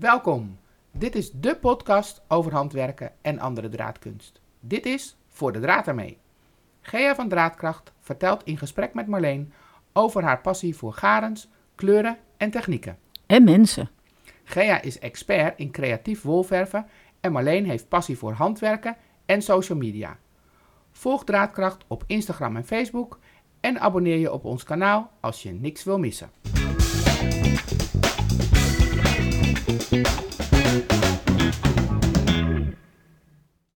Welkom. Dit is de podcast over handwerken en andere draadkunst. Dit is Voor de Draad ermee. Gea van Draadkracht vertelt in gesprek met Marleen over haar passie voor garens, kleuren en technieken. En mensen. Gea is expert in creatief wolverven en Marleen heeft passie voor handwerken en social media. Volg Draadkracht op Instagram en Facebook en abonneer je op ons kanaal als je niks wil missen.